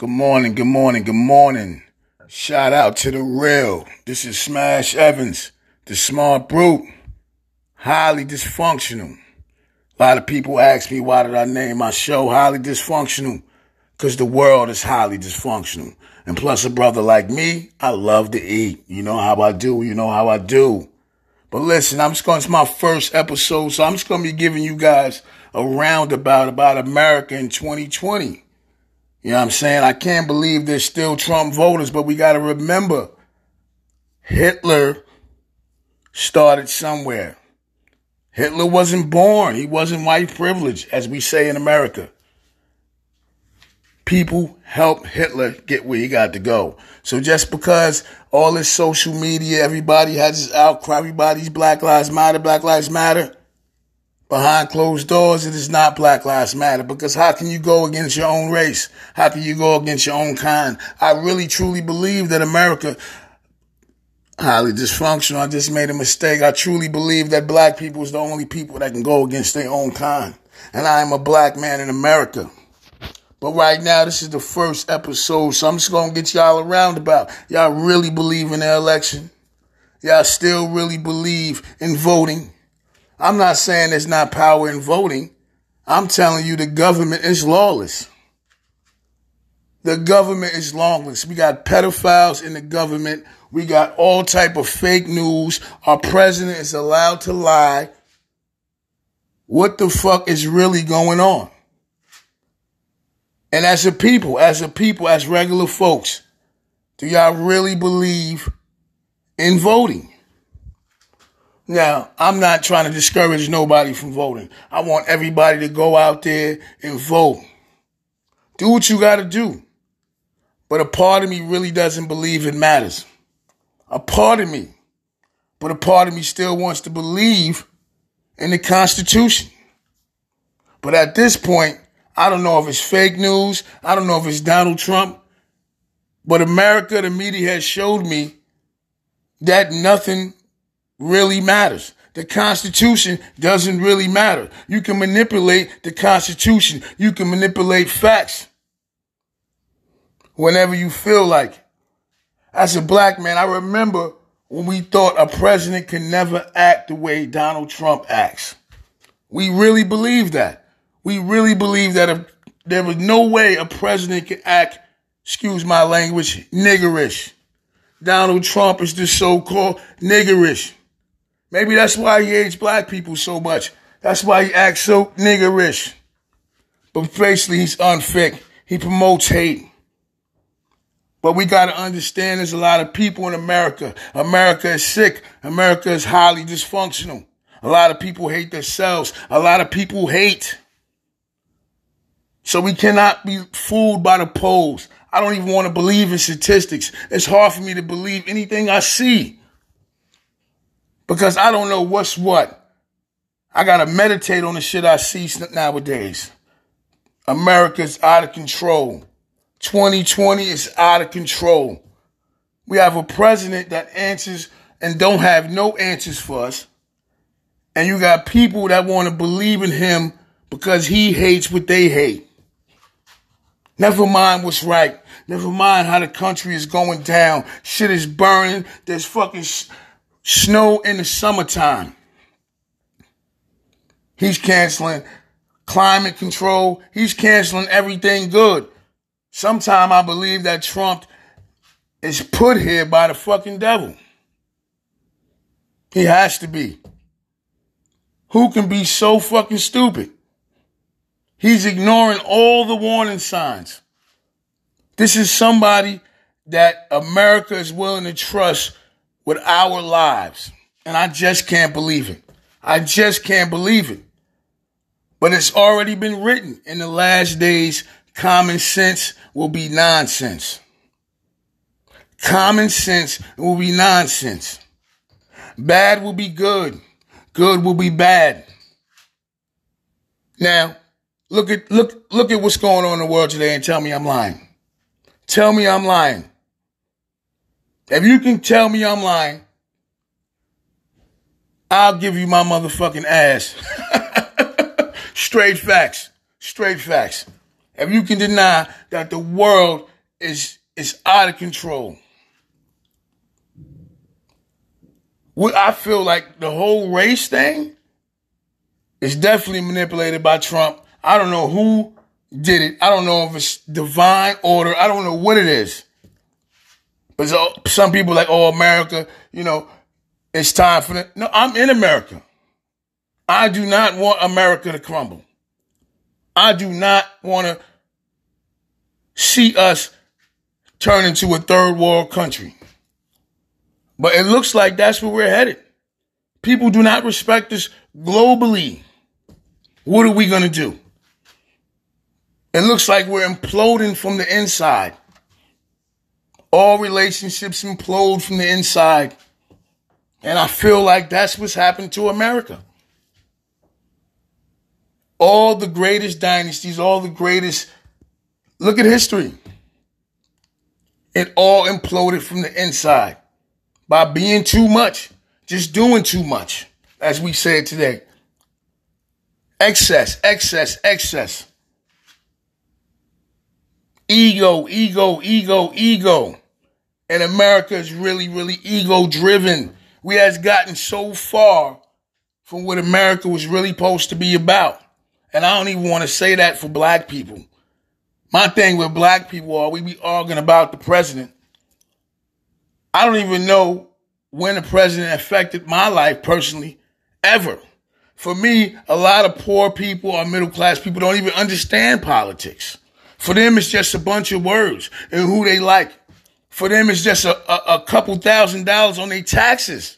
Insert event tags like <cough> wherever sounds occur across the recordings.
Good morning, good morning, good morning. Shout out to the real. This is Smash Evans, the smart brute, highly dysfunctional. A lot of people ask me why did I name my show highly dysfunctional? Because the world is highly dysfunctional. And plus a brother like me, I love to eat. You know how I do, you know how I do. But listen, I'm just going, it's my first episode, so I'm just going to be giving you guys a roundabout about America in 2020. You know what I'm saying? I can't believe there's still Trump voters, but we got to remember Hitler started somewhere. Hitler wasn't born. He wasn't white privilege, as we say in America. People helped Hitler get where he got to go. So just because all this social media, everybody has this outcry, everybody's Black Lives Matter, Black Lives Matter, behind closed doors, it is not Black Lives Matter because how can you go against your own race? How can you go against your own kind? I really truly believe that America highly dysfunctional. I just made a mistake. I truly believe that black people is the only people that can go against their own kind. And I am a black man in America. But right now, this is the first episode, so I'm just gonna get y'all around about. Y'all really believe in the election? Y'all still really believe in voting? I'm not saying there's not power in voting. I'm telling you the government is lawless. The government is lawless. We got pedophiles in the government. We got all type of fake news. Our president is allowed to lie. What the fuck is really going on? And as a people, as a people, as regular folks, do y'all really believe in voting? Now, I'm not trying to discourage nobody from voting. I want everybody to go out there and vote. Do what you got to do. But a part of me really doesn't believe it matters. A part of me. But a part of me still wants to believe in the Constitution. But at this point, I don't know if it's fake news. I don't know if it's Donald Trump. But America, the media has showed me that nothing really matters. The Constitution doesn't really matter. You can manipulate the Constitution. You can manipulate facts whenever you feel like. As a black man, I remember when we thought a president could never act the way Donald Trump acts. We really believed that. We really believed that if there was no way a president could act, excuse my language, niggerish. Donald Trump is the so-called niggerish. Maybe that's why he hates black people so much. That's why he acts so niggerish. But basically, he's unfit. He promotes hate. But we got to understand there's a lot of people in America. America is sick. America is highly dysfunctional. A lot of people hate themselves. A lot of people hate. So we cannot be fooled by the polls. I don't even want to believe in statistics. It's hard for me to believe anything I see because I don't know what's what. I got to meditate on the shit I see nowadays. America's out of control. 2020 is out of control. We have a president that answers and don't have no answers for us. And you got people that want to believe in him because he hates what they hate. Never mind what's right. Never mind how the country is going down. Shit is burning. There's fucking sh- snow in the summertime. He's canceling climate control. He's canceling everything good. Sometime I believe that Trump is put here by the fucking devil. He has to be. Who can be so fucking stupid? He's ignoring all the warning signs. This is somebody that America is willing to trust with our lives. And I just can't believe it. I just can't believe it. But it's already been written in the last days, common sense will be nonsense. Common sense will be nonsense. Bad will be good. Good will be bad. Now, look at look look at what's going on in the world today and tell me I'm lying. Tell me I'm lying. If you can tell me I'm lying, I'll give you my motherfucking ass. <laughs> Straight facts. Straight facts. If you can deny that the world is is out of control. What I feel like the whole race thing is definitely manipulated by Trump. I don't know who did it. I don't know if it's divine order. I don't know what it is. But some people like, oh, America, you know, it's time for it. No, I'm in America. I do not want America to crumble. I do not want to see us turn into a third world country. But it looks like that's where we're headed. People do not respect us globally. What are we going to do? It looks like we're imploding from the inside. All relationships implode from the inside. And I feel like that's what's happened to America. All the greatest dynasties, all the greatest, look at history. It all imploded from the inside by being too much, just doing too much, as we said today. Excess, excess, excess. Ego, ego, ego, ego. And America is really, really ego driven. We has gotten so far from what America was really supposed to be about. And I don't even want to say that for black people. My thing with black people are we be arguing about the president. I don't even know when the president affected my life personally, ever. For me, a lot of poor people or middle class people don't even understand politics. For them, it's just a bunch of words and who they like. For them, it's just a, a, a couple thousand dollars on their taxes.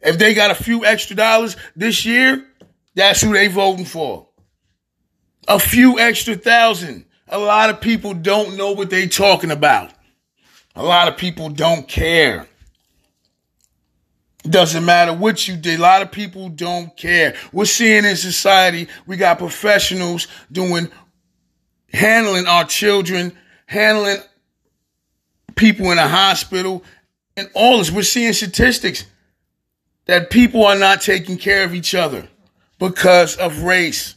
If they got a few extra dollars this year, that's who they voting for. A few extra thousand. A lot of people don't know what they talking about. A lot of people don't care. Doesn't matter what you did. A lot of people don't care. We're seeing in society, we got professionals doing handling our children, handling people in a hospital, and all this. We're seeing statistics that people are not taking care of each other because of race.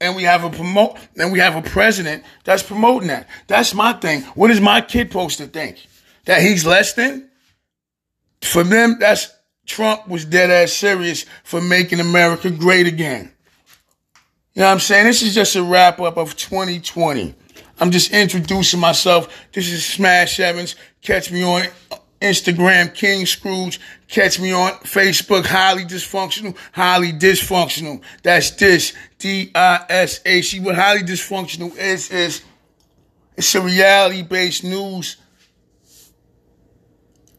And we have a promote, and we have a president that's promoting that. That's my thing. What is my kid supposed to think? That he's less than? For them, that's Trump was dead ass serious for making America great again. You know what I'm saying? This is just a wrap up of 2020. I'm just introducing myself. This is Smash Evans. Catch me on Instagram, King Scrooge. Catch me on Facebook, Highly Dysfunctional, Highly Dysfunctional. That's this, D-I-S-H. What Highly Dysfunctional is, is it's a reality-based news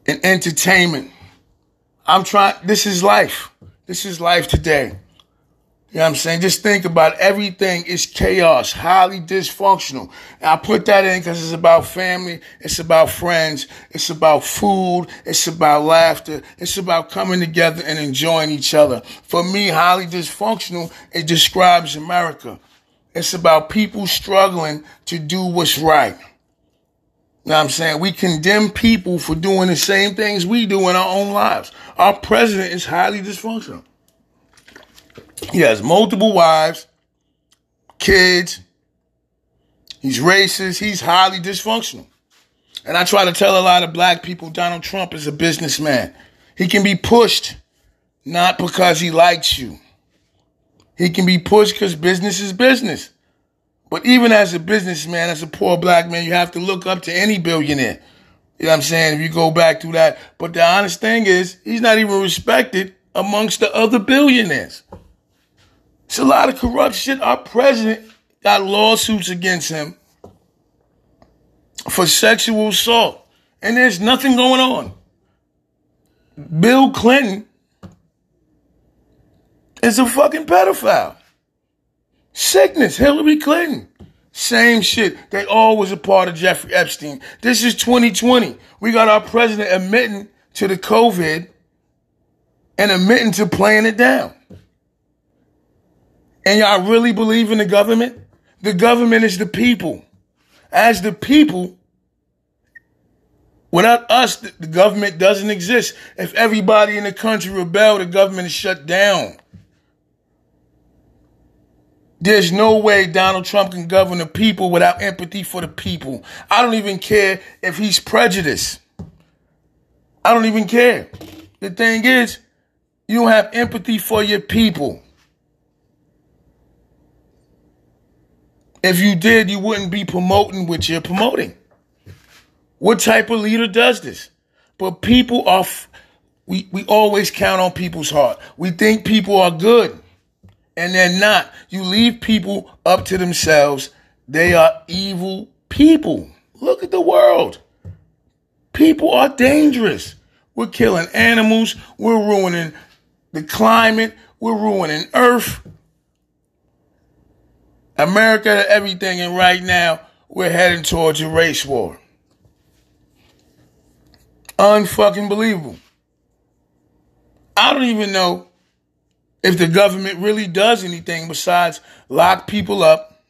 and entertainment. I'm trying, this is life. This is life today. You know what I'm saying? Just think about it. everything is chaos, highly dysfunctional. And I put that in because it's about family, it's about friends, it's about food, it's about laughter, it's about coming together and enjoying each other. For me, highly dysfunctional, it describes America. It's about people struggling to do what's right. You know what I'm saying? We condemn people for doing the same things we do in our own lives. Our president is highly dysfunctional. He has multiple wives, kids. He's racist. He's highly dysfunctional. And I try to tell a lot of black people Donald Trump is a businessman. He can be pushed not because he likes you. He can be pushed because business is business. But even as a businessman, as a poor black man, you have to look up to any billionaire. You know what I'm saying? If you go back through that. But the honest thing is, he's not even respected amongst the other billionaires. It's a lot of corruption. Our president got lawsuits against him for sexual assault. And there's nothing going on. Bill Clinton is a fucking pedophile. Sickness, Hillary Clinton. Same shit. They all was a part of Jeffrey Epstein. This is 2020. We got our president admitting to the COVID and admitting to playing it down. And y'all really believe in the government? The government is the people. As the people, without us, the government doesn't exist. If everybody in the country rebel, the government is shut down. There's no way Donald Trump can govern the people without empathy for the people. I don't even care if he's prejudiced. I don't even care. The thing is, you don't have empathy for your people. If you did, you wouldn't be promoting what you're promoting. What type of leader does this? But people are, f- we, we always count on people's heart. We think people are good and they're not. You leave people up to themselves. They are evil people. Look at the world. People are dangerous. We're killing animals. We're ruining the climate. We're ruining Earth. America, everything, and right now we're heading towards a race war. Unfucking believable. I don't even know if the government really does anything besides lock people up.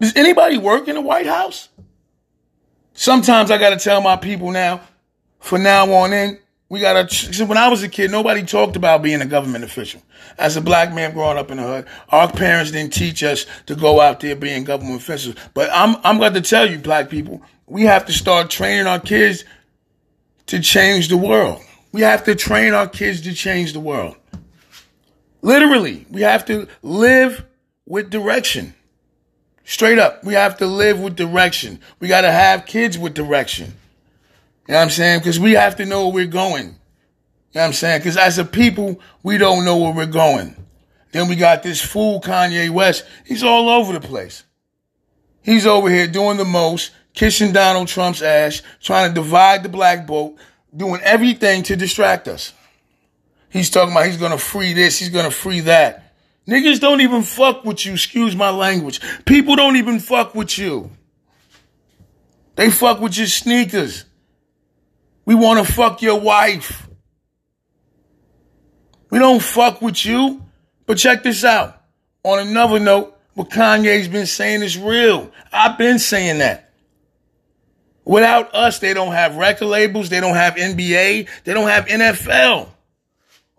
Does anybody work in the White House? Sometimes I got to tell my people now, for now on in, we got to, when I was a kid, nobody talked about being a government official. As a black man growing up in the hood, our parents didn't teach us to go out there being government officials. But I'm, I'm going to tell you, black people, we have to start training our kids to change the world. We have to train our kids to change the world. Literally, we have to live with direction. Straight up, we have to live with direction. We got to have kids with direction. You know what I'm saying? Because we have to know where we're going. You know what I'm saying? Because as a people, we don't know where we're going. Then we got this fool Kanye West. He's all over the place. He's over here doing the most, kissing Donald Trump's ass, trying to divide the black vote, doing everything to distract us. He's talking about he's gonna free this, he's gonna free that. Niggas don't even fuck with you, excuse my language. People don't even fuck with you. They fuck with your sneakers. We wanna fuck your wife. We don't fuck with you. But check this out. On another note, what Kanye's been saying is real. I've been saying that. Without us, they don't have record labels. They don't have NBA. They don't have NFL.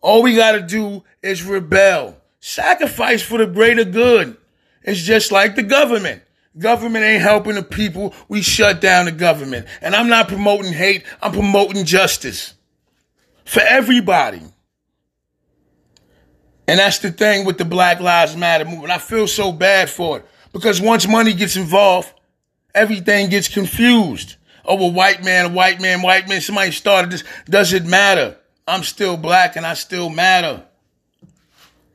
All we got to do is rebel, sacrifice for the greater good. It's just like the government. Government ain't helping the people. We shut down the government. And I'm not promoting hate. I'm promoting justice for everybody. And that's the thing with the Black Lives Matter movement. I feel so bad for it because once money gets involved, everything gets confused. Oh, a white man, a white man, white man. Somebody started this. Doesn't matter. I'm still black and I still matter.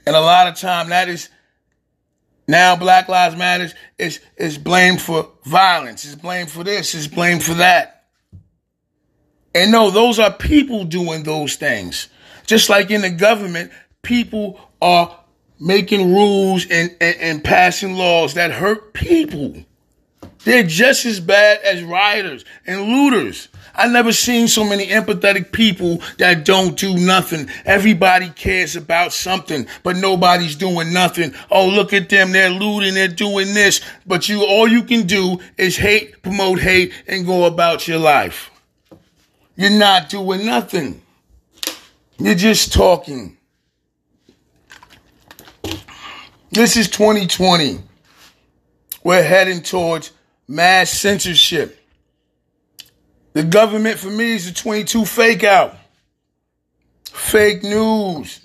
And a lot of time that is now Black Lives Matters is, is blamed for violence. is blamed for this. is blamed for that. And no, those are people doing those things. Just like in the government, people are making rules and, and, and passing laws that hurt people. They're just as bad as rioters and looters. I never seen so many empathetic people that don't do nothing. Everybody cares about something, but nobody's doing nothing. Oh, look at them. They're looting. They're doing this. But you, all you can do is hate, promote hate, and go about your life. You're not doing nothing. You're just talking. This is 2020. We're heading towards mass censorship. The government for me is a 22 fake out. Fake news.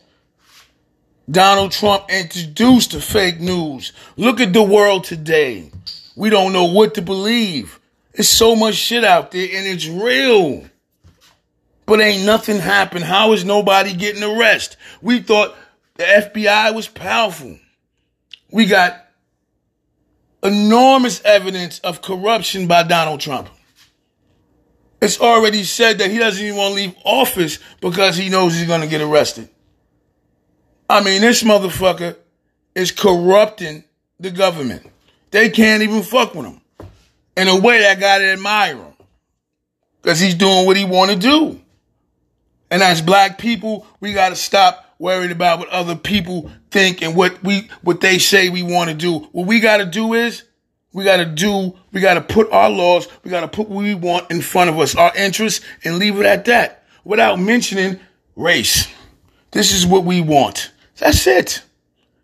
Donald Trump introduced the fake news. Look at the world today. We don't know what to believe. There's so much shit out there and it's real. But ain't nothing happened. How is nobody getting arrested? We thought the FBI was powerful. We got enormous evidence of corruption by Donald Trump. It's already said that he doesn't even want to leave office because he knows he's going to get arrested. I mean, this motherfucker is corrupting the government. They can't even fuck with him. In a way, I gotta admire him because he's doing what he want to do. And as black people, we got to stop worried about what other people think and what we what they say we want to do. What we got to do is we got to do we got to put our laws, we got to put what we want in front of us, our interests and leave it at that without mentioning race. This is what we want. That's it.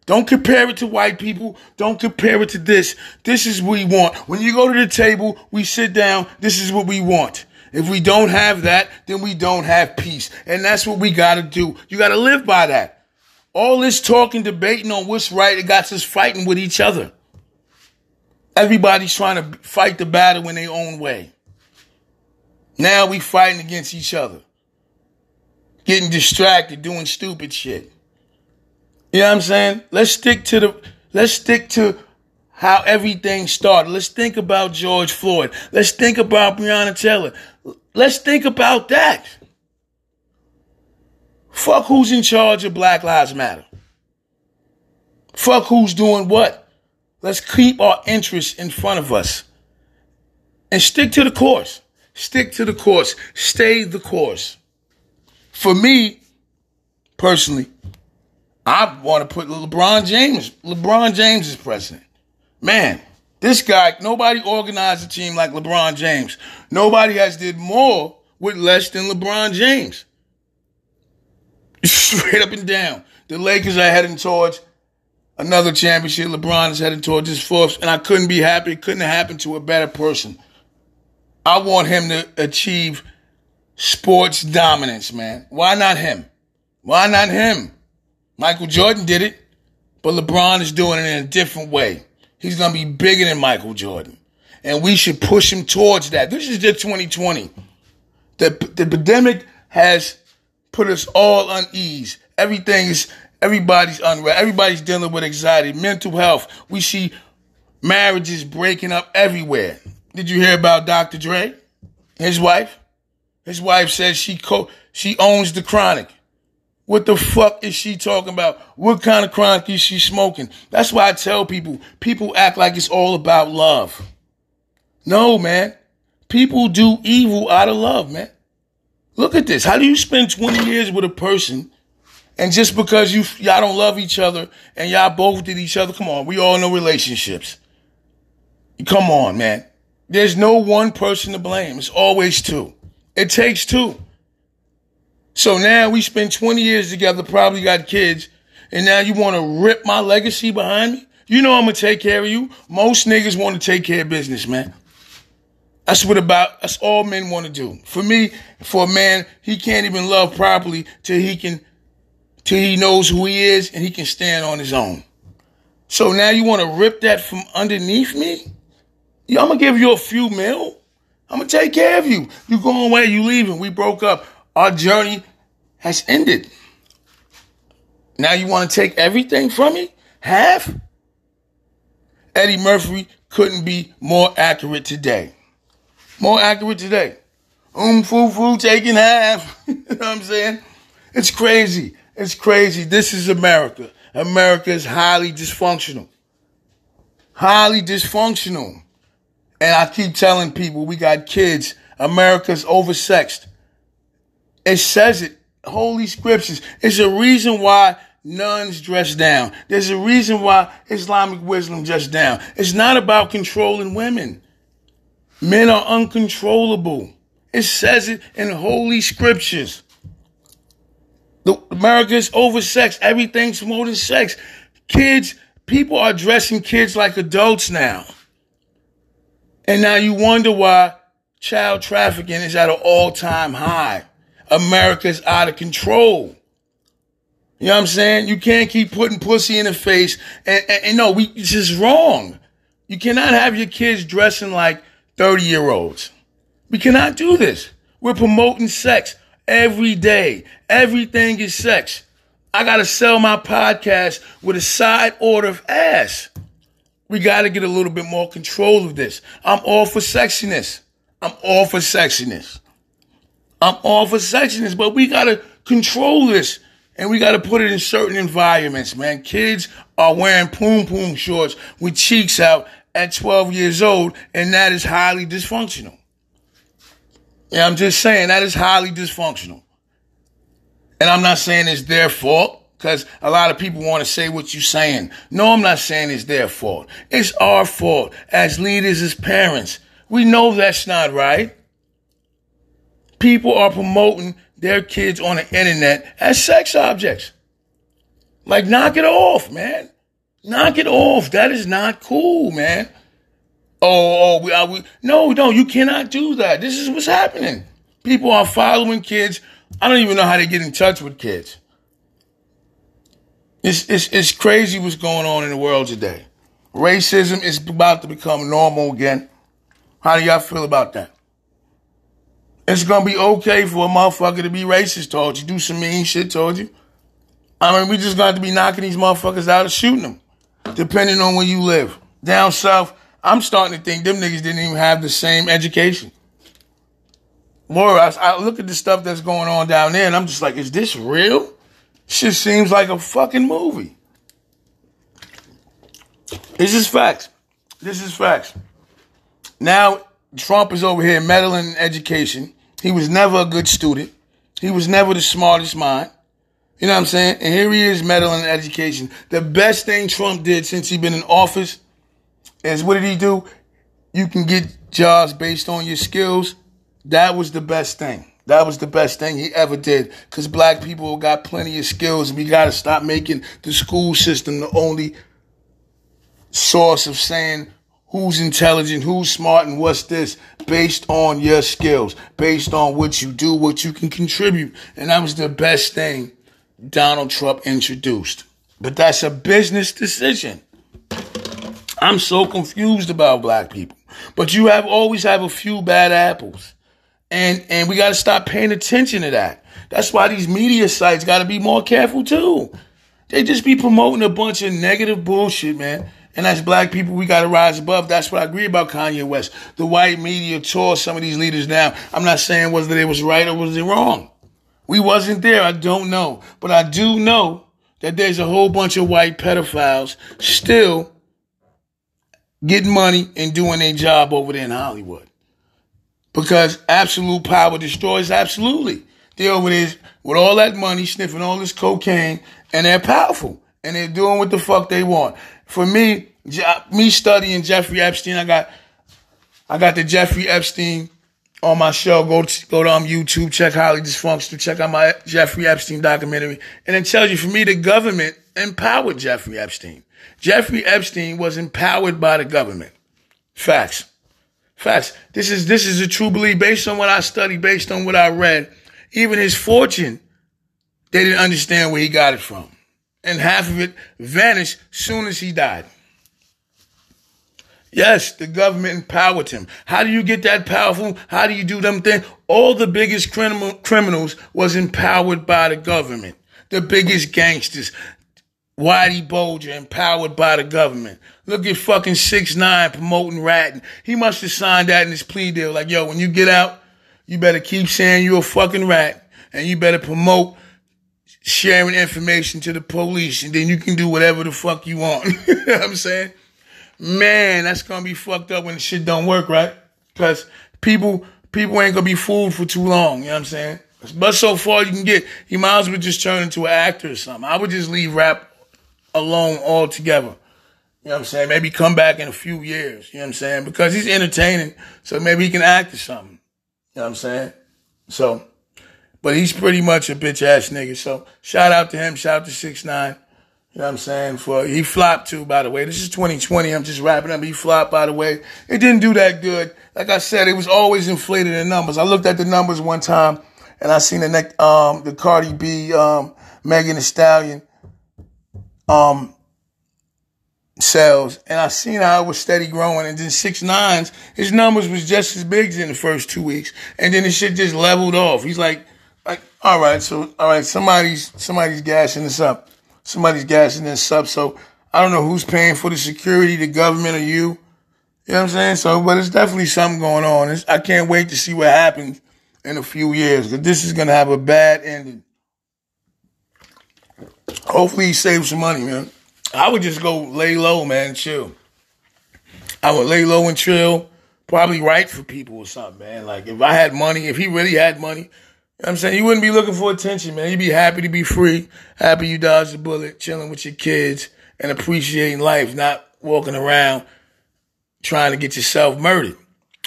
Don't compare it to white people. Don't compare it to this. This is what we want. When you go to the table, we sit down. This is what we want. If we don't have that, then we don't have peace. And that's what we got to do. You got to live by that. All this talking, debating on what's right, it got us fighting with each other. Everybody's trying to fight the battle in their own way. Now we fighting against each other. Getting distracted, doing stupid shit. You know what I'm saying? Let's stick to the let's stick to how everything started. Let's think about George Floyd. Let's think about Breonna Taylor. Let's think about that. Fuck who's in charge of Black Lives Matter. Fuck who's doing what. Let's keep our interests in front of us and stick to the course. Stick to the course. Stay the course. For me, personally, I want to put LeBron James. LeBron James is president. Man, this guy, nobody organized a team like LeBron James. Nobody has did more with less than LeBron James. <laughs> Straight up and down. The Lakers are heading towards another championship. LeBron is heading towards his fourth, and I couldn't be happy. It couldn't have happened to a better person. I want him to achieve sports dominance, man. Why not him? Why not him? Michael Jordan did it, but LeBron is doing it in a different way. He's going to be bigger than Michael Jordan. And we should push him towards that. This is the 2020. The, the pandemic has put us all unease. Everything is, everybody's unreal. Everybody's dealing with anxiety, mental health. We see marriages breaking up everywhere. Did you hear about Dr. Dre? His wife? His wife says she co- she owns the chronic. What the fuck is she talking about? What kind of chronic is she smoking? That's why I tell people, people act like it's all about love. No, man. People do evil out of love, man. Look at this. How do you spend 20 years with a person and just because you y'all don't love each other and y'all both did each other, come on, we all know relationships. Come on, man. There's no one person to blame. It's always two. It takes two. So now we spent 20 years together, probably got kids, and now you want to rip my legacy behind me? You know I'm gonna take care of you. Most niggas want to take care of business, man. That's what about that's all men want to do. For me, for a man, he can't even love properly till he can till he knows who he is and he can stand on his own. So now you want to rip that from underneath me? Yeah, I'm gonna give you a few mil. I'm gonna take care of you. You going away, you leaving. We broke up. Our journey has ended. Now you want to take everything from me? Half? Eddie Murphy couldn't be more accurate today. More accurate today. Um, foo foo taking half. <laughs> you know what I'm saying? It's crazy. It's crazy. This is America. America is highly dysfunctional. Highly dysfunctional. And I keep telling people we got kids. America's oversexed. It says it. Holy scriptures. It's a reason why nuns dress down. There's a reason why Islamic wisdom dress down. It's not about controlling women. Men are uncontrollable. It says it in holy scriptures. The, America is oversexed. Everything's promoting sex. Kids, people are dressing kids like adults now. And now you wonder why child trafficking is at an all time high. America's out of control. You know what I'm saying? You can't keep putting pussy in the face. And, and, and no, we, it's just wrong. You cannot have your kids dressing like 30 year olds. We cannot do this. We're promoting sex every day. Everything is sex. I got to sell my podcast with a side order of ass. We got to get a little bit more control of this. I'm all for sexiness. I'm all for sexiness. I'm all for sexiness, but we got to control this and we got to put it in certain environments, man. Kids are wearing poom poom shorts with cheeks out at 12 years old, and that is highly dysfunctional. Yeah, I'm just saying that is highly dysfunctional. And I'm not saying it's their fault because a lot of people want to say what you're saying. No, I'm not saying it's their fault. It's our fault as leaders, as parents. We know that's not right people are promoting their kids on the internet as sex objects. Like, knock it off, man. Knock it off. That is not cool, man. Oh, oh, we, are we, no, no, you cannot do that. This is what's happening. People are following kids. I don't even know how they get in touch with kids. It's, it's, it's crazy what's going on in the world today. Racism is about to become normal again. How do y'all feel about that? It's gonna be okay for a motherfucker to be racist told you, do some mean shit told you. I mean, we just got to be knocking these motherfuckers out and shooting them, depending on where you live. Down south, I'm starting to think them niggas didn't even have the same education. Laura, I, I look at the stuff that's going on down there and I'm just like, is this real? Shit seems like a fucking movie. This is facts. This is facts. Now, Trump is over here meddling in education. He was never a good student. He was never the smartest mind. You know what I'm saying? And here he is meddling in education. The best thing Trump did since he been in office is what did he do? You can get jobs based on your skills. That was the best thing. That was the best thing he ever did. Cause black people got plenty of skills and we gotta stop making the school system the only source of saying who's intelligent, who's smart, and what's this based on your skills, based on what you do, what you can contribute. And that was the best thing Donald Trump introduced. But that's a business decision. I'm so confused about black people. But you have always have a few bad apples. And and we gotta stop paying attention to that. That's why these media sites gotta be more careful too. They just be promoting a bunch of negative bullshit, man. And as black people, we got to rise above. That's what I agree about Kanye West. The white media tore some of these leaders down. I'm not saying whether they was right or was it wrong. We wasn't there. I don't know. But I do know that there's a whole bunch of white pedophiles still getting money and doing their job over there in Hollywood. Because absolute power destroys absolutely. They're over there with all that money, sniffing all this cocaine, and they're powerful. And they're doing what the fuck they want for me, me studying Jeffrey Epstein, I got, I got the Jeffrey Epstein on my show. Go to, go to um, YouTube, check Highly Dysfunctional, check out my Jeffrey Epstein documentary. And it tells you, for me, the government empowered Jeffrey Epstein. Jeffrey Epstein was empowered by the government. Facts. Facts. This is, this is a true belief based on what I studied, based on what I read. Even his fortune, they didn't understand where he got it from and half of it vanished soon as he died. Yes, the government empowered him. How do you get that powerful? How do you do them things? All the biggest criminal, criminals was empowered by the government. The biggest gangsters, Whitey Bulger, empowered by the government. Look at fucking six nine promoting ratting. He must have signed that in his plea deal. Like, yo, when you get out, you better keep saying you're a fucking rat, and you better promote sharing information to the police and then you can do whatever the fuck you want. <laughs> you know what I'm saying? Man, that's gonna be fucked up when shit don't work, right? Because people people ain't gonna be fooled for too long, you know what I'm saying? But so far you can get you might as well just turn into an actor or something. I would just leave rap alone altogether. You know what I'm saying? Maybe come back in a few years, you know what I'm saying? Because he's entertaining, so maybe he can act or something. You know what I'm saying? So but he's pretty much a bitch ass nigga. So shout out to him. Shout out to six nine. You know what I'm saying? For he flopped too, by the way. This is 2020. I'm just wrapping up. He flopped, by the way. It didn't do that good. Like I said, it was always inflated in numbers. I looked at the numbers one time and I seen the next, um, the Cardi B, um, Megan Thee Stallion, um, sales, and I seen how it was steady growing. And then six nines, his numbers was just as big as in the first two weeks, and then the shit just leveled off. He's like like, all right, so all right, somebody's somebody's gassing this up. Somebody's gassing this up. So I don't know who's paying for the security, the government or you. You know what I'm saying? So, but it's definitely something going on. It's, I can't wait to see what happens in a few years. Cause this is gonna have a bad ending. Hopefully he saves some money, man. I would just go lay low, man, chill. I would lay low and chill. Probably write for people or something, man. Like if I had money, if he really had money, I'm saying you wouldn't be looking for attention, man. You'd be happy to be free, happy you dodged a bullet, chilling with your kids and appreciating life, not walking around trying to get yourself murdered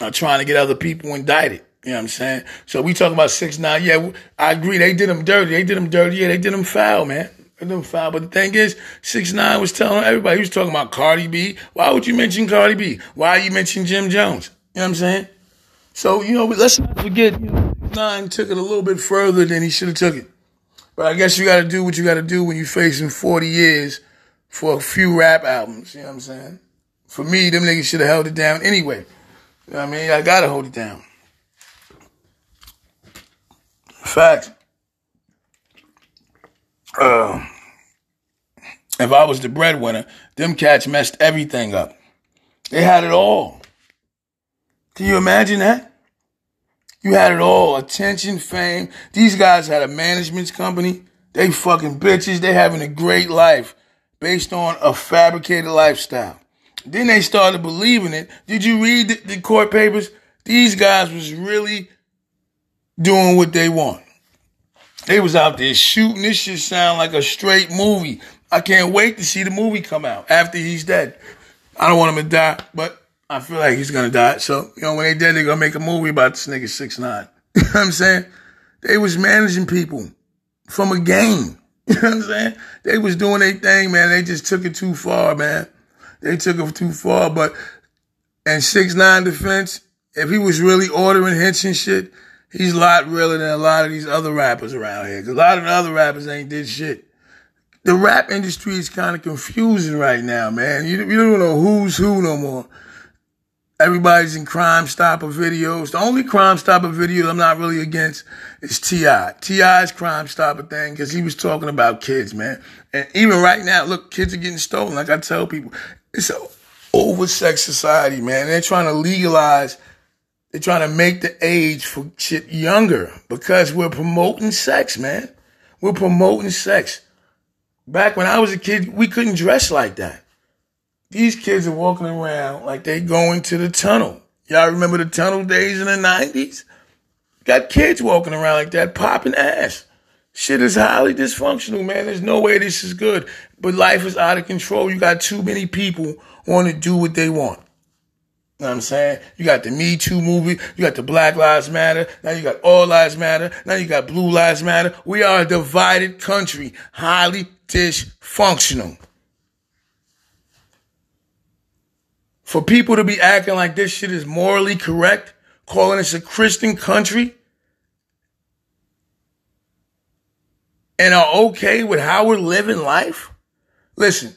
or trying to get other people indicted. You know what I'm saying? So we talk about six nine. Yeah, I agree. They did them dirty. They did them dirty. Yeah, they did them foul, man. They did them foul. But the thing is, six nine was telling everybody he was talking about Cardi B. Why would you mention Cardi B? Why you mention Jim Jones? You know what I'm saying? So you know, let's not forget. You know, nine took it a little bit further than he should have took it. But I guess you got to do what you got to do when you're facing 40 years for a few rap albums. You know what I'm saying? For me, them niggas should have held it down anyway. You know what I mean? I got to hold it down. In fact. Uh, if I was the breadwinner, them cats messed everything up. They had it all. Can you imagine that? You had it all. Attention, fame. These guys had a management company. They fucking bitches. They having a great life based on a fabricated lifestyle. Then they started believing it. Did you read the, the court papers? These guys was really doing what they want. They was out there shooting. This shit sound like a straight movie. I can't wait to see the movie come out after he's dead. I don't want him to die, but I feel like he's gonna die. So, you know, when they dead, they're gonna make a movie about this nigga six nine. <laughs> You know what I'm saying? They was managing people from a game. <laughs> You know what I'm saying? They was doing their thing, man. They just took it too far, man. They took it too far. But and six nine defense, if he was really ordering hits and shit, he's a lot realer than a lot of these other rappers around here. Cause a lot of the other rappers ain't did shit. The rap industry is kind of confusing right now, man. You, you don't know who's who no more. Everybody's in Crime Stopper videos. The only Crime Stopper video I'm not really against is T.I. T.I.'s Crime Stopper thing, because he was talking about kids, man. And even right now, look, kids are getting stolen. Like I tell people, it's an oversex society, man. They're trying to legalize, they're trying to make the age for shit younger because we're promoting sex, man. We're promoting sex. Back when I was a kid, we couldn't dress like that. These kids are walking around like they going to the tunnel. Y'all remember the tunnel days in the 90s? Got kids walking around like that, popping ass. Shit is highly dysfunctional, man. There's no way this is good. But life is out of control. You got too many people want to do what they want. You know what I'm saying? You got the Me Too movie. You got the Black Lives Matter. Now you got All Lives Matter. Now you got Blue Lives Matter. We are a divided country, highly dysfunctional. For people to be acting like this shit is morally correct, calling us a Christian country, and are okay with how we're living life, listen,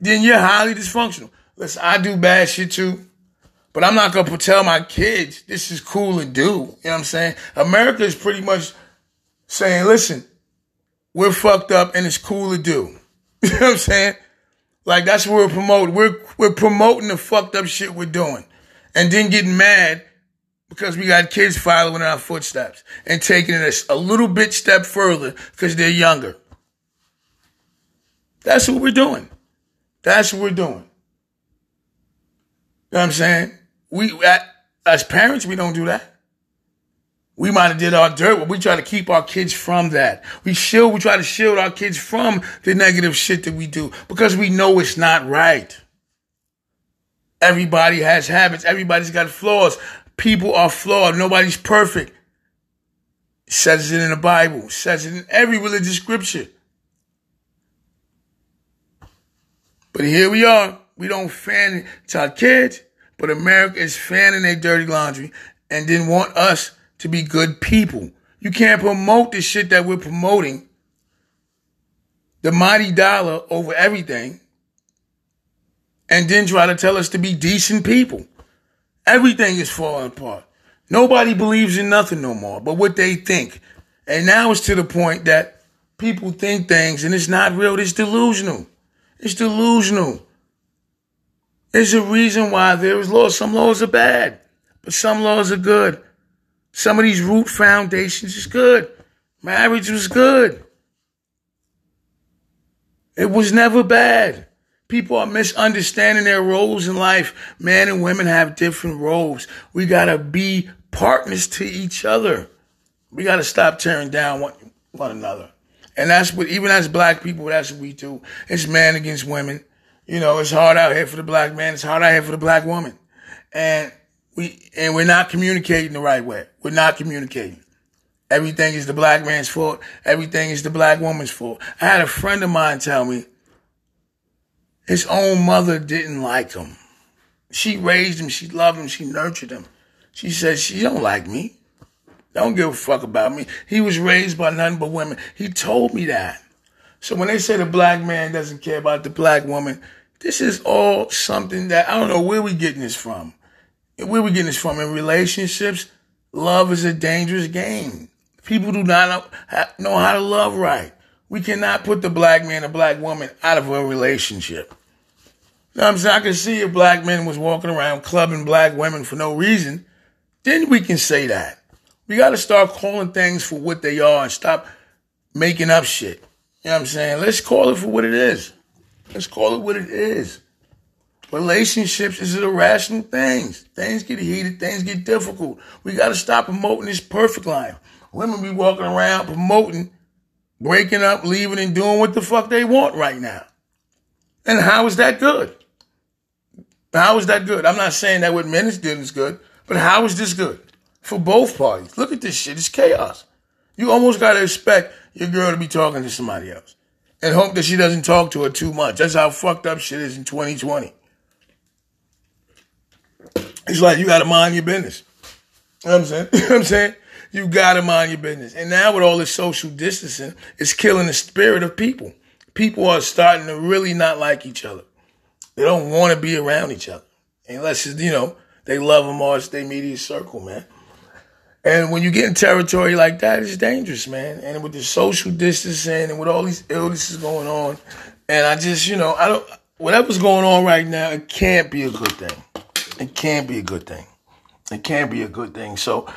then you're highly dysfunctional. Listen, I do bad shit too, but I'm not gonna tell my kids this is cool to do. You know what I'm saying? America is pretty much saying, listen, we're fucked up and it's cool to do. <laughs> You know what I'm saying? Like that's what we're promoting. We're we're promoting the fucked up shit we're doing, and then getting mad because we got kids following our footsteps and taking it a, a little bit step further because they're younger. That's what we're doing. That's what we're doing. You know what I'm saying? We as parents, we don't do that. We might have did our dirt, but we try to keep our kids from that. We shield, we try to shield our kids from the negative shit that we do because we know it's not right. Everybody has habits. Everybody's got flaws. People are flawed. Nobody's perfect. Says it in the Bible. Says it in every religious scripture. But here we are. We don't fan it to our kids, but America is fanning their dirty laundry and didn't want us to be good people. You can't promote the shit that we're promoting, the mighty dollar over everything, and then try to tell us to be decent people. Everything is falling apart. Nobody believes in nothing no more but what they think. And now it's to the point that people think things and it's not real. It's delusional. It's delusional. There's a reason why there is laws. Some laws are bad, but some laws are good. Some of these root foundations is good. Marriage was good. It was never bad. People are misunderstanding their roles in life. Men and women have different roles. We gotta be partners to each other. We gotta stop tearing down one, one another. And that's what, even as black people, that's what we do. It's man against women. You know, it's hard out here for the black man. It's hard out here for the black woman. And we and we're not communicating the right way. We're not communicating. Everything is the black man's fault. Everything is the black woman's fault. I had a friend of mine tell me his own mother didn't like him. She raised him. She loved him. She nurtured him. She said, she don't like me. Don't give a fuck about me. He was raised by none but women. He told me that. So when they say the black man doesn't care about the black woman, this is all something that I don't know where we getting this from. Where we getting this from? In relationships, love is a dangerous game. People do not know how to love right. We cannot put the black man and black woman out of a relationship. Know I'm saying? I can see if black men was walking around clubbing black women for no reason, then we can say that. We got to start calling things for what they are and stop making up shit. You know what I'm saying? Let's call it for what it is. Let's call it what it is. Relationships is irrational things. Things get heated, things get difficult. We got to stop promoting this perfect life. Women be walking around promoting breaking up, leaving, and doing what the fuck they want right now. And how is that good? How is that good? I'm not saying that what men is doing is good, but how is this good? For both parties. Look at this shit. It's chaos. You almost gotta expect your girl to be talking to somebody else. And hope that she doesn't talk to her too much. That's how fucked up shit is in 2020. It's like you gotta mind your business. You know what I'm saying? <laughs> You know what I'm saying? You gotta mind your business. And now with all this social distancing, it's killing the spirit of people. People are starting to really not like each other. They don't want to be around each other. Unless, you know, they love them or it's their media circle, man. And when you get in territory like that, it's dangerous, man. And with the social distancing and with all these illnesses going on, and I just, you know, I don't, whatever's going on right now, it can't be a good thing. It can't be a good thing. It can't be a good thing. So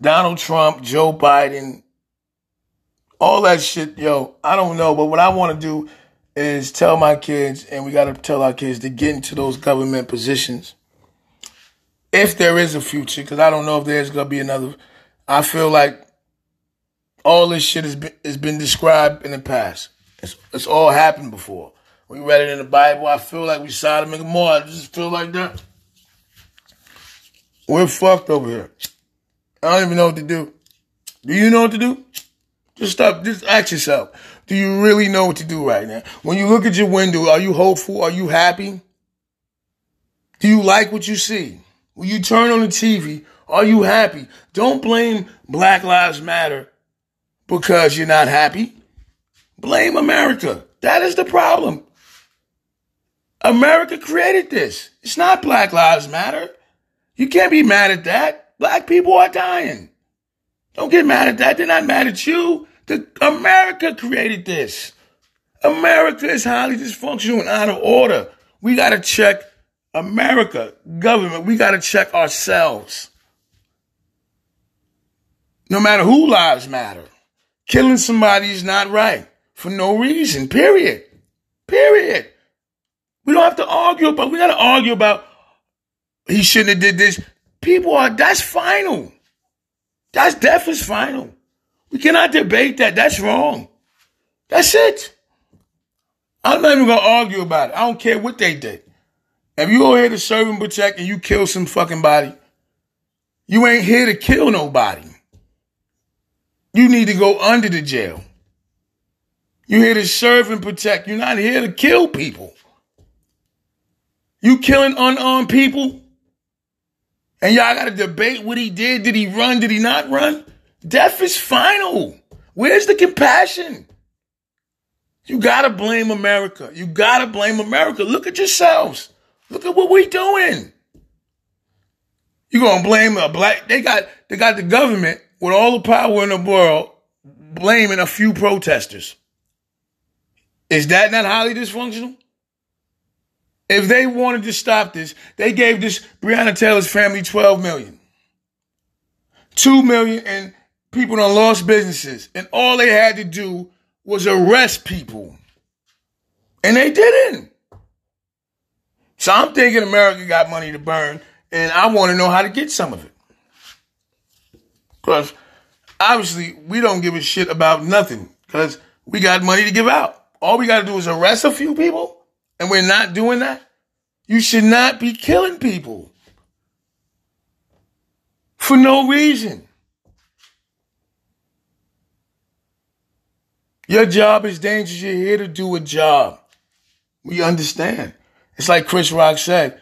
Donald Trump, Joe Biden, all that shit, yo, I don't know. But what I want to do is tell my kids, and we got to tell our kids to get into those government positions. If there is a future, because I don't know if there's going to be another. I feel like all this shit has been, has been described in the past. It's, it's all happened before. We read it in the Bible. I feel like we Sodom and Gomorrah. I just feel like that. We're fucked over here. I don't even know what to do. Do you know what to do? Just stop. Just ask yourself. Do you really know what to do right now? When you look at your window, are you hopeful? Are you happy? Do you like what you see? When you turn on the TV, are you happy? Don't blame Black Lives Matter because you're not happy. Blame America. That is the problem. America created this. It's not Black Lives Matter. You can't be mad at that. Black people are dying. Don't get mad at that. They're not mad at you. The, America created this. America is highly dysfunctional and out of order. We got to check America, government. We got to check ourselves. No matter who lives matter. Killing somebody is not right for no reason, period. Period. We don't have to argue about, we got to argue about he shouldn't have did this. People are, that's final. That's death is final. We cannot debate that. That's wrong. That's it. I'm not even gonna argue about it. I don't care what they did. If you go here to serve and protect and you kill some fucking body, you ain't here to kill nobody. You need to go under the jail. You're here to serve and protect. You're not here to kill people. You killing unarmed people, and y'all got to debate what he did. Did he run? Did he not run? Death is final. Where's the compassion? You got to blame America. You got to blame America. Look at yourselves. Look at what we're doing. You to blame a black, they got, they got the government with all the power in the world blaming a few protesters. Is that not highly dysfunctional? If they wanted to stop this, they gave this Breonna Taylor's family 12 million. 2 million and people done lost businesses. And all they had to do was arrest people. And they didn't. So I'm thinking America got money to burn, and I want to know how to get some of it. Because obviously we don't give a shit about nothing because we got money to give out. All we got to do is arrest a few people and we're not doing that, you should not be killing people for no reason. Your job is dangerous. You're here to do a job. We understand. It's like Chris Rock said,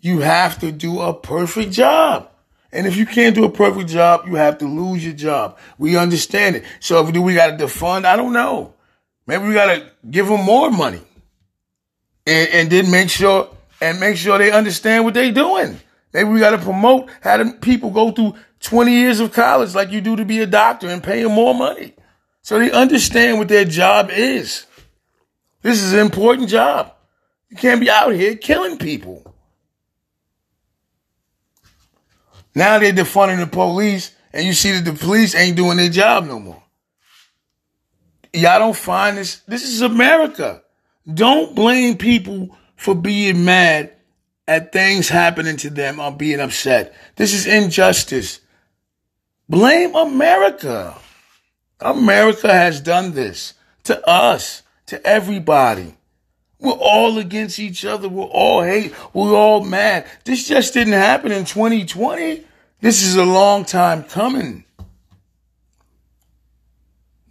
you have to do a perfect job. And if you can't do a perfect job, you have to lose your job. We understand it. So if do we got to defund? I don't know. Maybe we got to give them more money and, and then make sure and make sure they understand what they're doing. Maybe we got to promote having people go through 20 years of college like you do to be a doctor and pay them more money. So they understand what their job is. This is an important job. You can't be out here killing people. Now they're defunding the police and you see that the police ain't doing their job no more. Y'all don't find this. This is America. Don't blame people for being mad at things happening to them or being upset. This is injustice. Blame America. America has done this to us, to everybody. We're all against each other. We're all hate. We're all mad. This just didn't happen in 2020. This is a long time coming.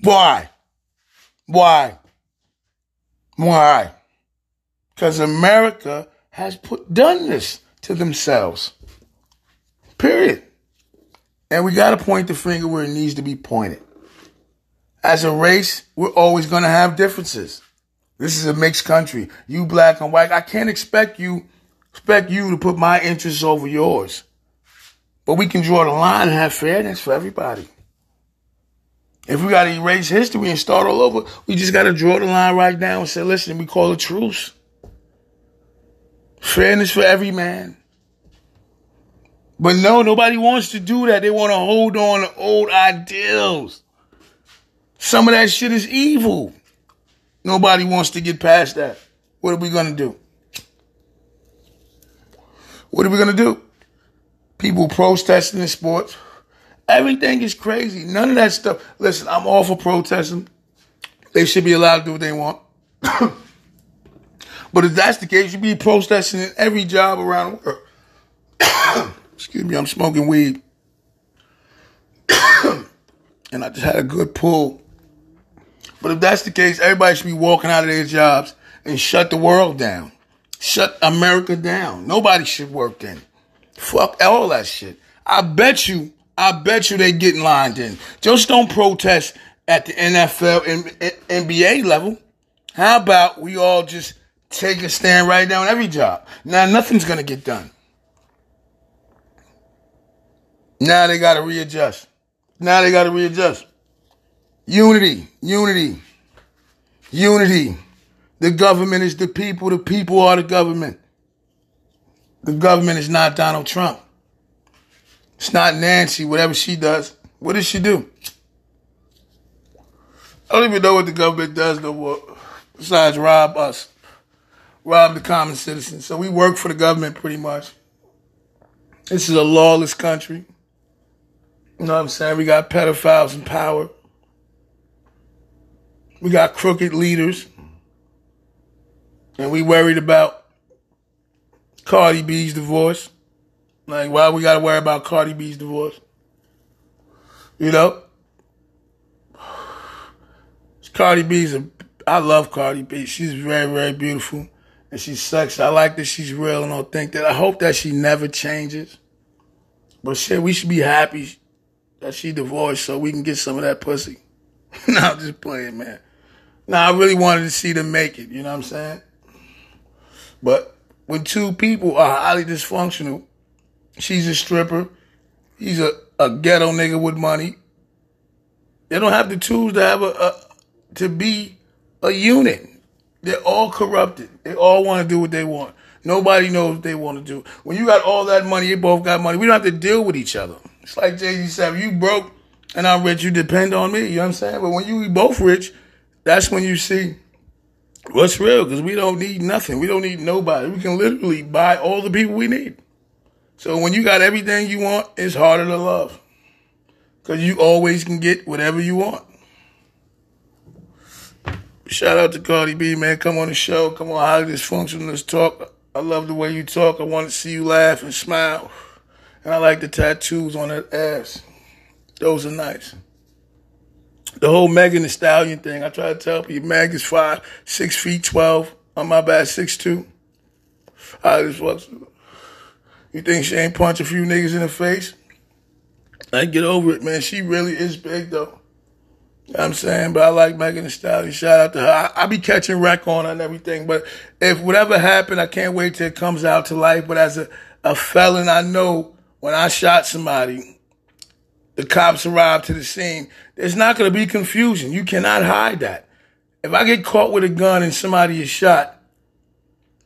Why? Why? Why? Because America has put done this to themselves. Period. And we got to point the finger where it needs to be pointed. As a race, we're always going to have differences. This is a mixed country. You black and white. I can't expect you expect you to put my interests over yours. But we can draw the line and have fairness for everybody. If we got to erase history and start all over, we just got to draw the line right now and say, listen, we call a truce. Fairness for every man. But no, nobody wants to do that. They want to hold on to old ideals. Some of that shit is evil. Nobody wants to get past that. What are we going to do? What are we going to do? People protesting in sports. Everything is crazy. None of that stuff. Listen, I'm all for protesting. They should be allowed to do what they want. <coughs> but if that's the case, you be protesting in every job around the world. <coughs> Excuse me, I'm smoking weed. <coughs> and I just had a good pull. But if that's the case, everybody should be walking out of their jobs and shut the world down. Shut America down. Nobody should work then. Fuck all that shit. I bet you, I bet you they getting lined in. Just don't protest at the NFL and NBA level. How about we all just take a stand right now on every job? Now nothing's gonna get done. Now they gotta readjust. Now they gotta readjust. Unity, unity, unity. The government is the people, the people are the government. The government is not Donald Trump. It's not Nancy, whatever she does. What does she do? I don't even know what the government does no more, besides rob us, rob the common citizen. So we work for the government pretty much. This is a lawless country. You know what I'm saying? We got pedophiles in power. We got crooked leaders. And we worried about Cardi B's divorce. Like, why we gotta worry about Cardi B's divorce? You know? Cardi B's a, I love Cardi B. She's very, very beautiful. And she's sexy. I like that she's real and authentic. I hope that she never changes. But shit, we should be happy that she divorced so we can get some of that pussy. <laughs> no, I'm just playing, man. Now, I really wanted to see them make it, you know what I'm saying? But when two people are highly dysfunctional, she's a stripper, he's a, a ghetto nigga with money, they don't have the tools to have a, a to be a unit. They're all corrupted. They all want to do what they want. Nobody knows what they want to do. When you got all that money, you both got money. We don't have to deal with each other. It's like Jay Z said, you broke and I'm rich, you depend on me. You know what I'm saying? But when you both rich, that's when you see what's real because we don't need nothing. We don't need nobody. We can literally buy all the people we need. So when you got everything you want, it's harder to love because you always can get whatever you want. Shout out to Cardi B, man. Come on the show. Come on, highly dysfunctional. Let's talk. I love the way you talk. I want to see you laugh and smile. And I like the tattoos on that ass. Those are nice. The whole Megan Thee Stallion thing. I try to tell people Meg is five, six feet twelve. On my bad, six two. I just was. You think she ain't punch a few niggas in the face? I get over it, man. She really is big though. I'm saying, but I like Megan Thee Stallion. Shout out to her. I, I be catching wreck on her and everything. But if whatever happened, I can't wait till it comes out to life. But as a, a felon, I know when I shot somebody, the cops arrive to the scene. There's not going to be confusion. You cannot hide that. If I get caught with a gun and somebody is shot,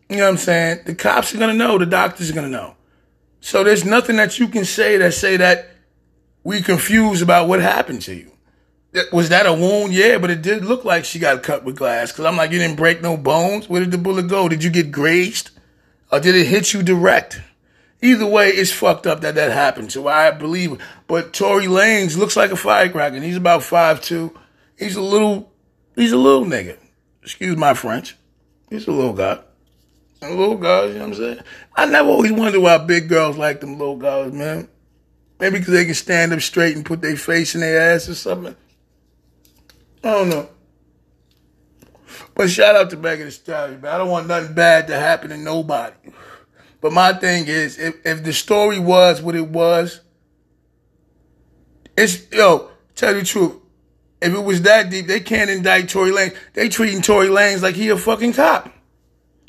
you know what I'm saying? The cops are going to know. The doctors are going to know. So there's nothing that you can say that say that we confused about what happened to you. Was that a wound? Yeah, but it did look like she got cut with glass. Cause I'm like, you didn't break no bones. Where did the bullet go? Did you get grazed? Or did it hit you direct? Either way, it's fucked up that that happened. So I believe. But Tory Lanez looks like a firecracker. And he's about five two. He's a little, he's a little nigga. Excuse my French. He's a little guy. A little guy, you know what I'm saying? I never always wondered why big girls like them little guys, man. Maybe because they can stand up straight and put their face in their ass or something. I don't know. But shout out to Megan Thee Stallion, man. I don't want nothing bad to happen to nobody. But my thing is, if, if the story was what it was, it's, yo, tell you the truth. If it was that deep, they can't indict Tory Lanez. They treating Tory Lanez like he a fucking cop.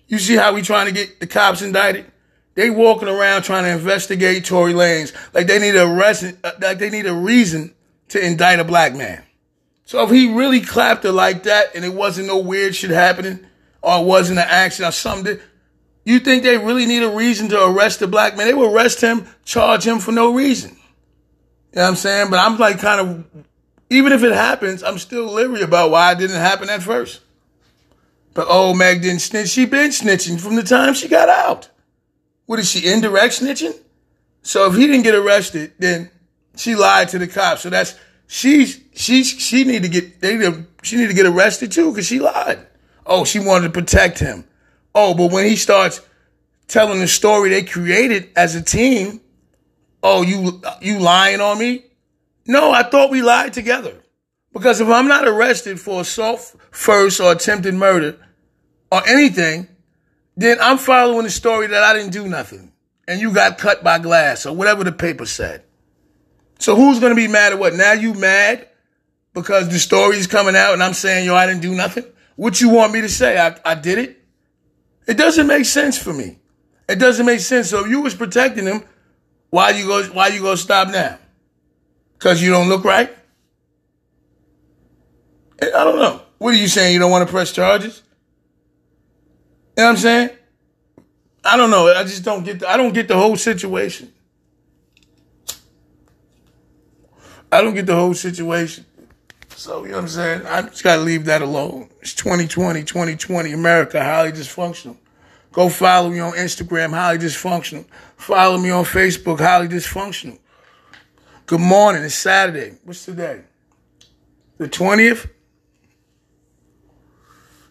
You see how we trying to get the cops indicted? They walking around trying to investigate Tory Lanez like they need a arrest, uh, like they need a reason to indict a black man. So if he really clapped her like that and it wasn't no weird shit happening or it wasn't an accident or something, you think they really need a reason to arrest the black man? They will arrest him, charge him for no reason. You know what I'm saying? But I'm like kind of, even if it happens, I'm still leery about why it didn't happen at first. But oh, Meg didn't snitch. She been snitching from the time she got out. What is she, indirect snitching? So if he didn't get arrested, then she lied to the cops. So that's, she's, she's, she need to get, they need she need to get arrested too because she lied. Oh, she wanted to protect him. Oh, but when he starts telling the story they created as a team, oh, you, you lying on me? No, I thought we lied together. Because if I'm not arrested for assault first or attempted murder or anything, then I'm following the story that I didn't do nothing and you got cut by glass or whatever the paper said. So who's going to be mad at what? Now you mad because the story is coming out and I'm saying, yo, I didn't do nothing? What you want me to say? I, I did it? It doesn't make sense for me. It doesn't make sense. So if you was protecting him, why you go, why you go stop now? Cause you don't look right? Eh, I don't know. What are you saying? You don't want to press charges? You know what I'm saying? I don't know. I just don't get the, I don't get the whole situation. I don't get the whole situation. So, you know what I'm saying? I just got to leave that alone. It's 2020, 2020, America, highly dysfunctional. Go follow me on Instagram, highly dysfunctional. Follow me on Facebook, highly dysfunctional. Good morning. It's Saturday. What's today? The 20th?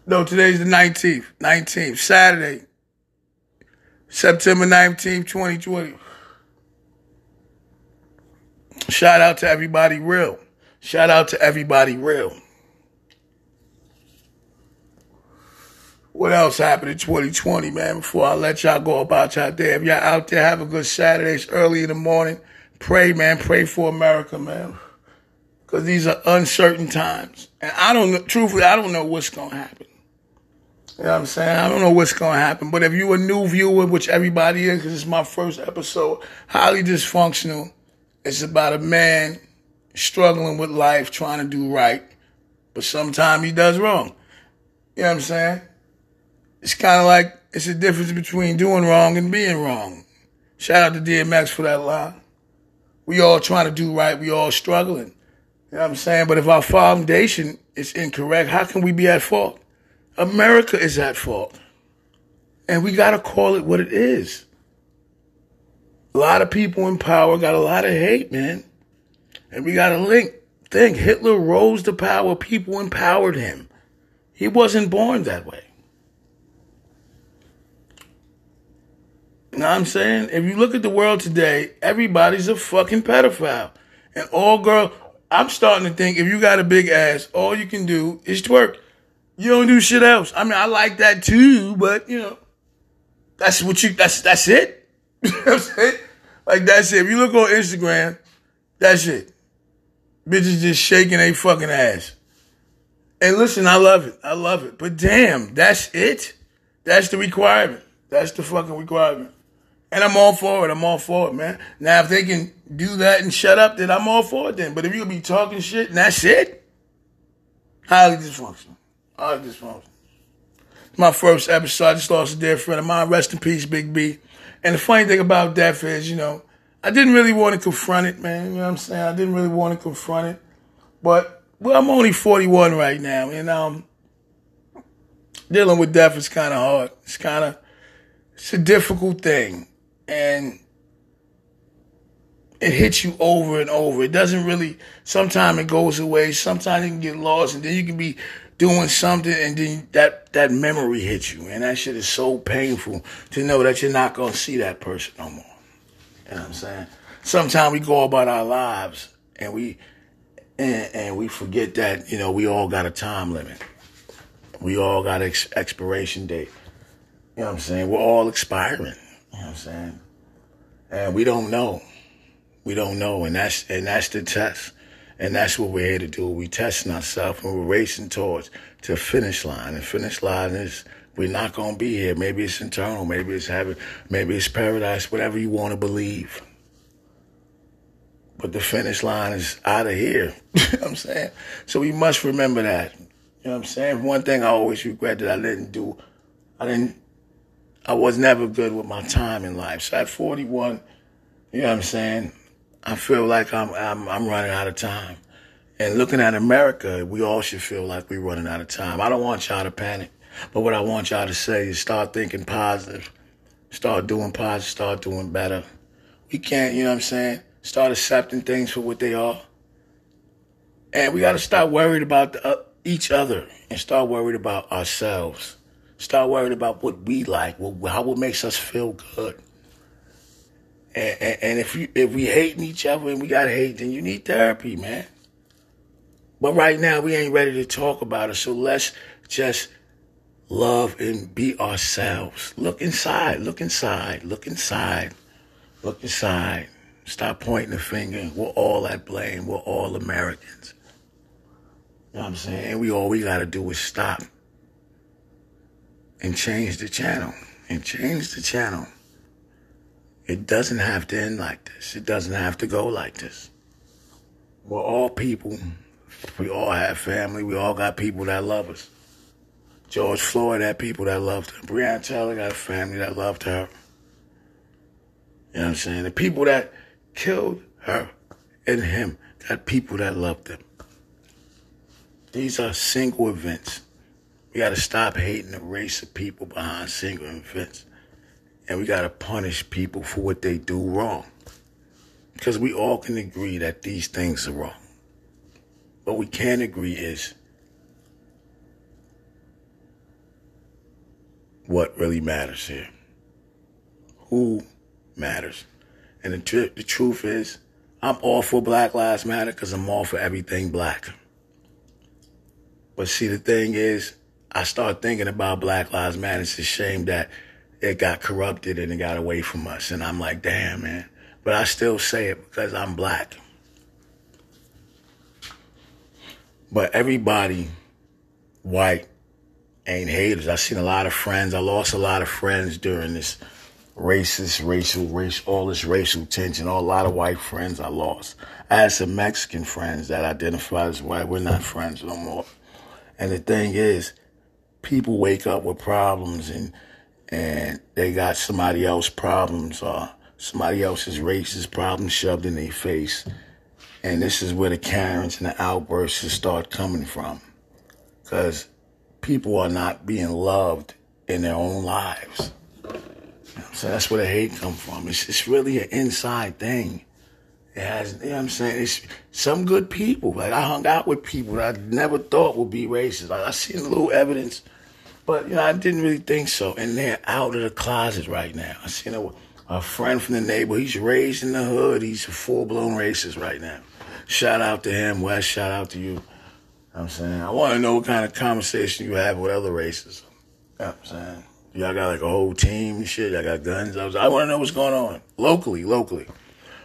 No, today's the 19th. 19th. Saturday. September 19th, 2020. Shout out to everybody real. Shout out to everybody real. What else happened in 2020, man? Before I let y'all go about y'all day. If y'all out there, have a good Saturday. It's early in the morning. Pray, man. Pray for America, man. Because these are uncertain times. And I don't know, truthfully, I don't know what's going to happen. You know what I'm saying? I don't know what's going to happen. But if you're a new viewer, which everybody is, because it's my first episode, highly dysfunctional. It's about a man struggling with life, trying to do right, but sometimes he does wrong. You know what I'm saying? It's kind of like it's a difference between doing wrong and being wrong. Shout out to DMX for that line. We all trying to do right. We all struggling. You know what I'm saying? But if our foundation is incorrect, how can we be at fault? America is at fault. And we got to call it what it is. A lot of people in power got a lot of hate, man. And we got to link, think Hitler rose to power, people empowered him. He wasn't born that way. You know what I'm saying? If you look at the world today, everybody's a fucking pedophile. And all girl, I'm starting to think if you got a big ass, all you can do is twerk. You don't do shit else. I mean, I like that too, but you know, that's what you. That's that's it. <laughs> you know what I'm saying? Like that's it. If you look on Instagram, that's it. Bitches just shaking a fucking ass. And listen, I love it. I love it. But damn, that's it. That's the requirement. That's the fucking requirement. And I'm all for it. I'm all for it, man. Now, if they can do that and shut up, then I'm all for it then. But if to be talking shit and that's it, highly dysfunctional. Highly dysfunctional. My first episode, I just lost a dear friend of mine. Rest in peace, Big B. And the funny thing about death is, you know, I didn't really want to confront it, man. You know what I'm saying? I didn't really want to confront it. But, well, I'm only 41 right now. And, um, dealing with death is kind of hard. It's kind of, it's a difficult thing. And it hits you over and over. It doesn't really, sometimes it goes away. Sometimes you can get lost and then you can be doing something and then that, that memory hits you. And that shit is so painful to know that you're not to see that person no more. You know what I'm saying? Sometimes we go about our lives and we, and, and we forget that, you know, we all got a time limit. We all got ex- expiration date. You know what I'm saying? We're all expiring. You know what I'm saying? And we don't know. We don't know. And that's, and that's the test. And that's what we're here to do. We testing ourselves and we're racing towards to finish line. And finish line is we're not gonna be here. Maybe it's internal, maybe it's heaven, maybe it's paradise, whatever you want to believe. But the finish line is out of here. <laughs> you know what I'm saying? So we must remember that. You know what I'm saying? One thing I always regret that I didn't do, I didn't, I was never good with my time in life. So at 41, you know what I'm saying? I feel like I'm, I'm, I'm running out of time. And looking at America, we all should feel like we're running out of time. I don't want y'all to panic. But what I want y'all to say is start thinking positive. Start doing positive. Start doing better. We can't, you know what I'm saying? Start accepting things for what they are. And we got to stop worried about the, uh, each other and start worried about ourselves. Start worried about what we like, what, how it makes us feel good. And, and, and if you if we hating each other and we got hate, then you need therapy, man. But right now we ain't ready to talk about it, so let's just love and be ourselves. Look inside, look inside, look inside, look inside. Stop pointing the finger. We're all at blame. We're all Americans. You know what I'm saying? We all we gotta do is stop and change the channel. And change the channel. It doesn't have to end like this. It doesn't have to go like this. We're all people. We all have family. We all got people that love us. George Floyd had people that loved her. Breonna Taylor got a family that loved her. You know what I'm saying? The people that killed her and him got people that loved them. These are single events. We got to stop hating the race of people behind single events. And we got to punish people for what they do wrong. Because we all can agree that these things are wrong. What we can't agree is what really matters here. Who matters? And the, tr- the truth is, I'm all for Black Lives Matter because I'm all for everything black. But see, the thing is, I start thinking about Black Lives Matter. It's a shame that it got corrupted and it got away from us. And I'm like, damn, man. But I still say it because I'm black. But everybody, white, ain't haters. I seen a lot of friends. I lost a lot of friends during this racist, racial, race, all this racial tension. All, a lot of white friends I lost. I had some Mexican friends that identified as white. We're not friends no more. And the thing is, people wake up with problems and and they got somebody else's problems or somebody else's racist problems shoved in their face. And this is where the Karens and the outbursts start coming from. Because people are not being loved in their own lives. So that's where the hate come from. It's, it's really an inside thing. It has, you know what I'm saying? It's some good people. Like I hung out with people that I never thought would be racist. Like I seen a little evidence, but you know I didn't really think so. And they're out of the closet right now. I seen a, a friend from the neighborhood. He's raised in the hood. He's a full blown racist right now. Shout out to him. Wes, shout out to you. I'm saying? I want to know what kind of conversation you have with other races. I'm saying? Y'all got like a whole team and shit. Y'all got guns. I, was, I want to know what's going on locally, locally.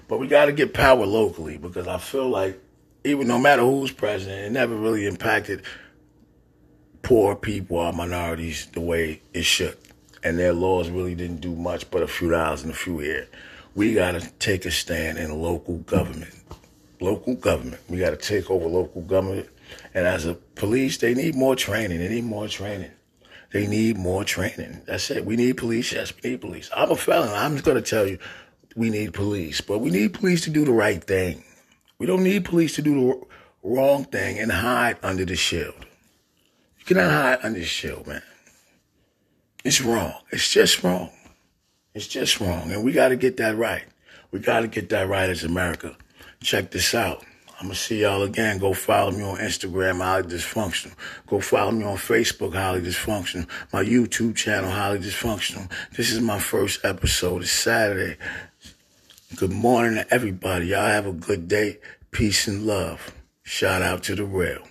But we got to get power locally because I feel like even no matter who's president, it never really impacted poor people or minorities the way it should. And their laws really didn't do much but a few dollars and a few here. We got to take a stand in local government. Local government. We got to take over local government. And as a police, they need more training. They need more training. They need more training. That's it. We need police. Yes, we need police. I'm a felon. I'm just going to tell you, we need police. But we need police to do the right thing. We don't need police to do the wrong thing and hide under the shield. You cannot hide under the shield, man. It's wrong. It's just wrong. It's just wrong. And we got to get that right. We got to get that right as America. Check this out. I'm to see y'all again. Go follow me on Instagram, Highly Dysfunctional. Go follow me on Facebook, Highly Dysfunctional. My YouTube channel, Highly Dysfunctional. This is my first episode. It's Saturday. Good morning to everybody. Y'all have a good day. Peace and love. Shout out to the real.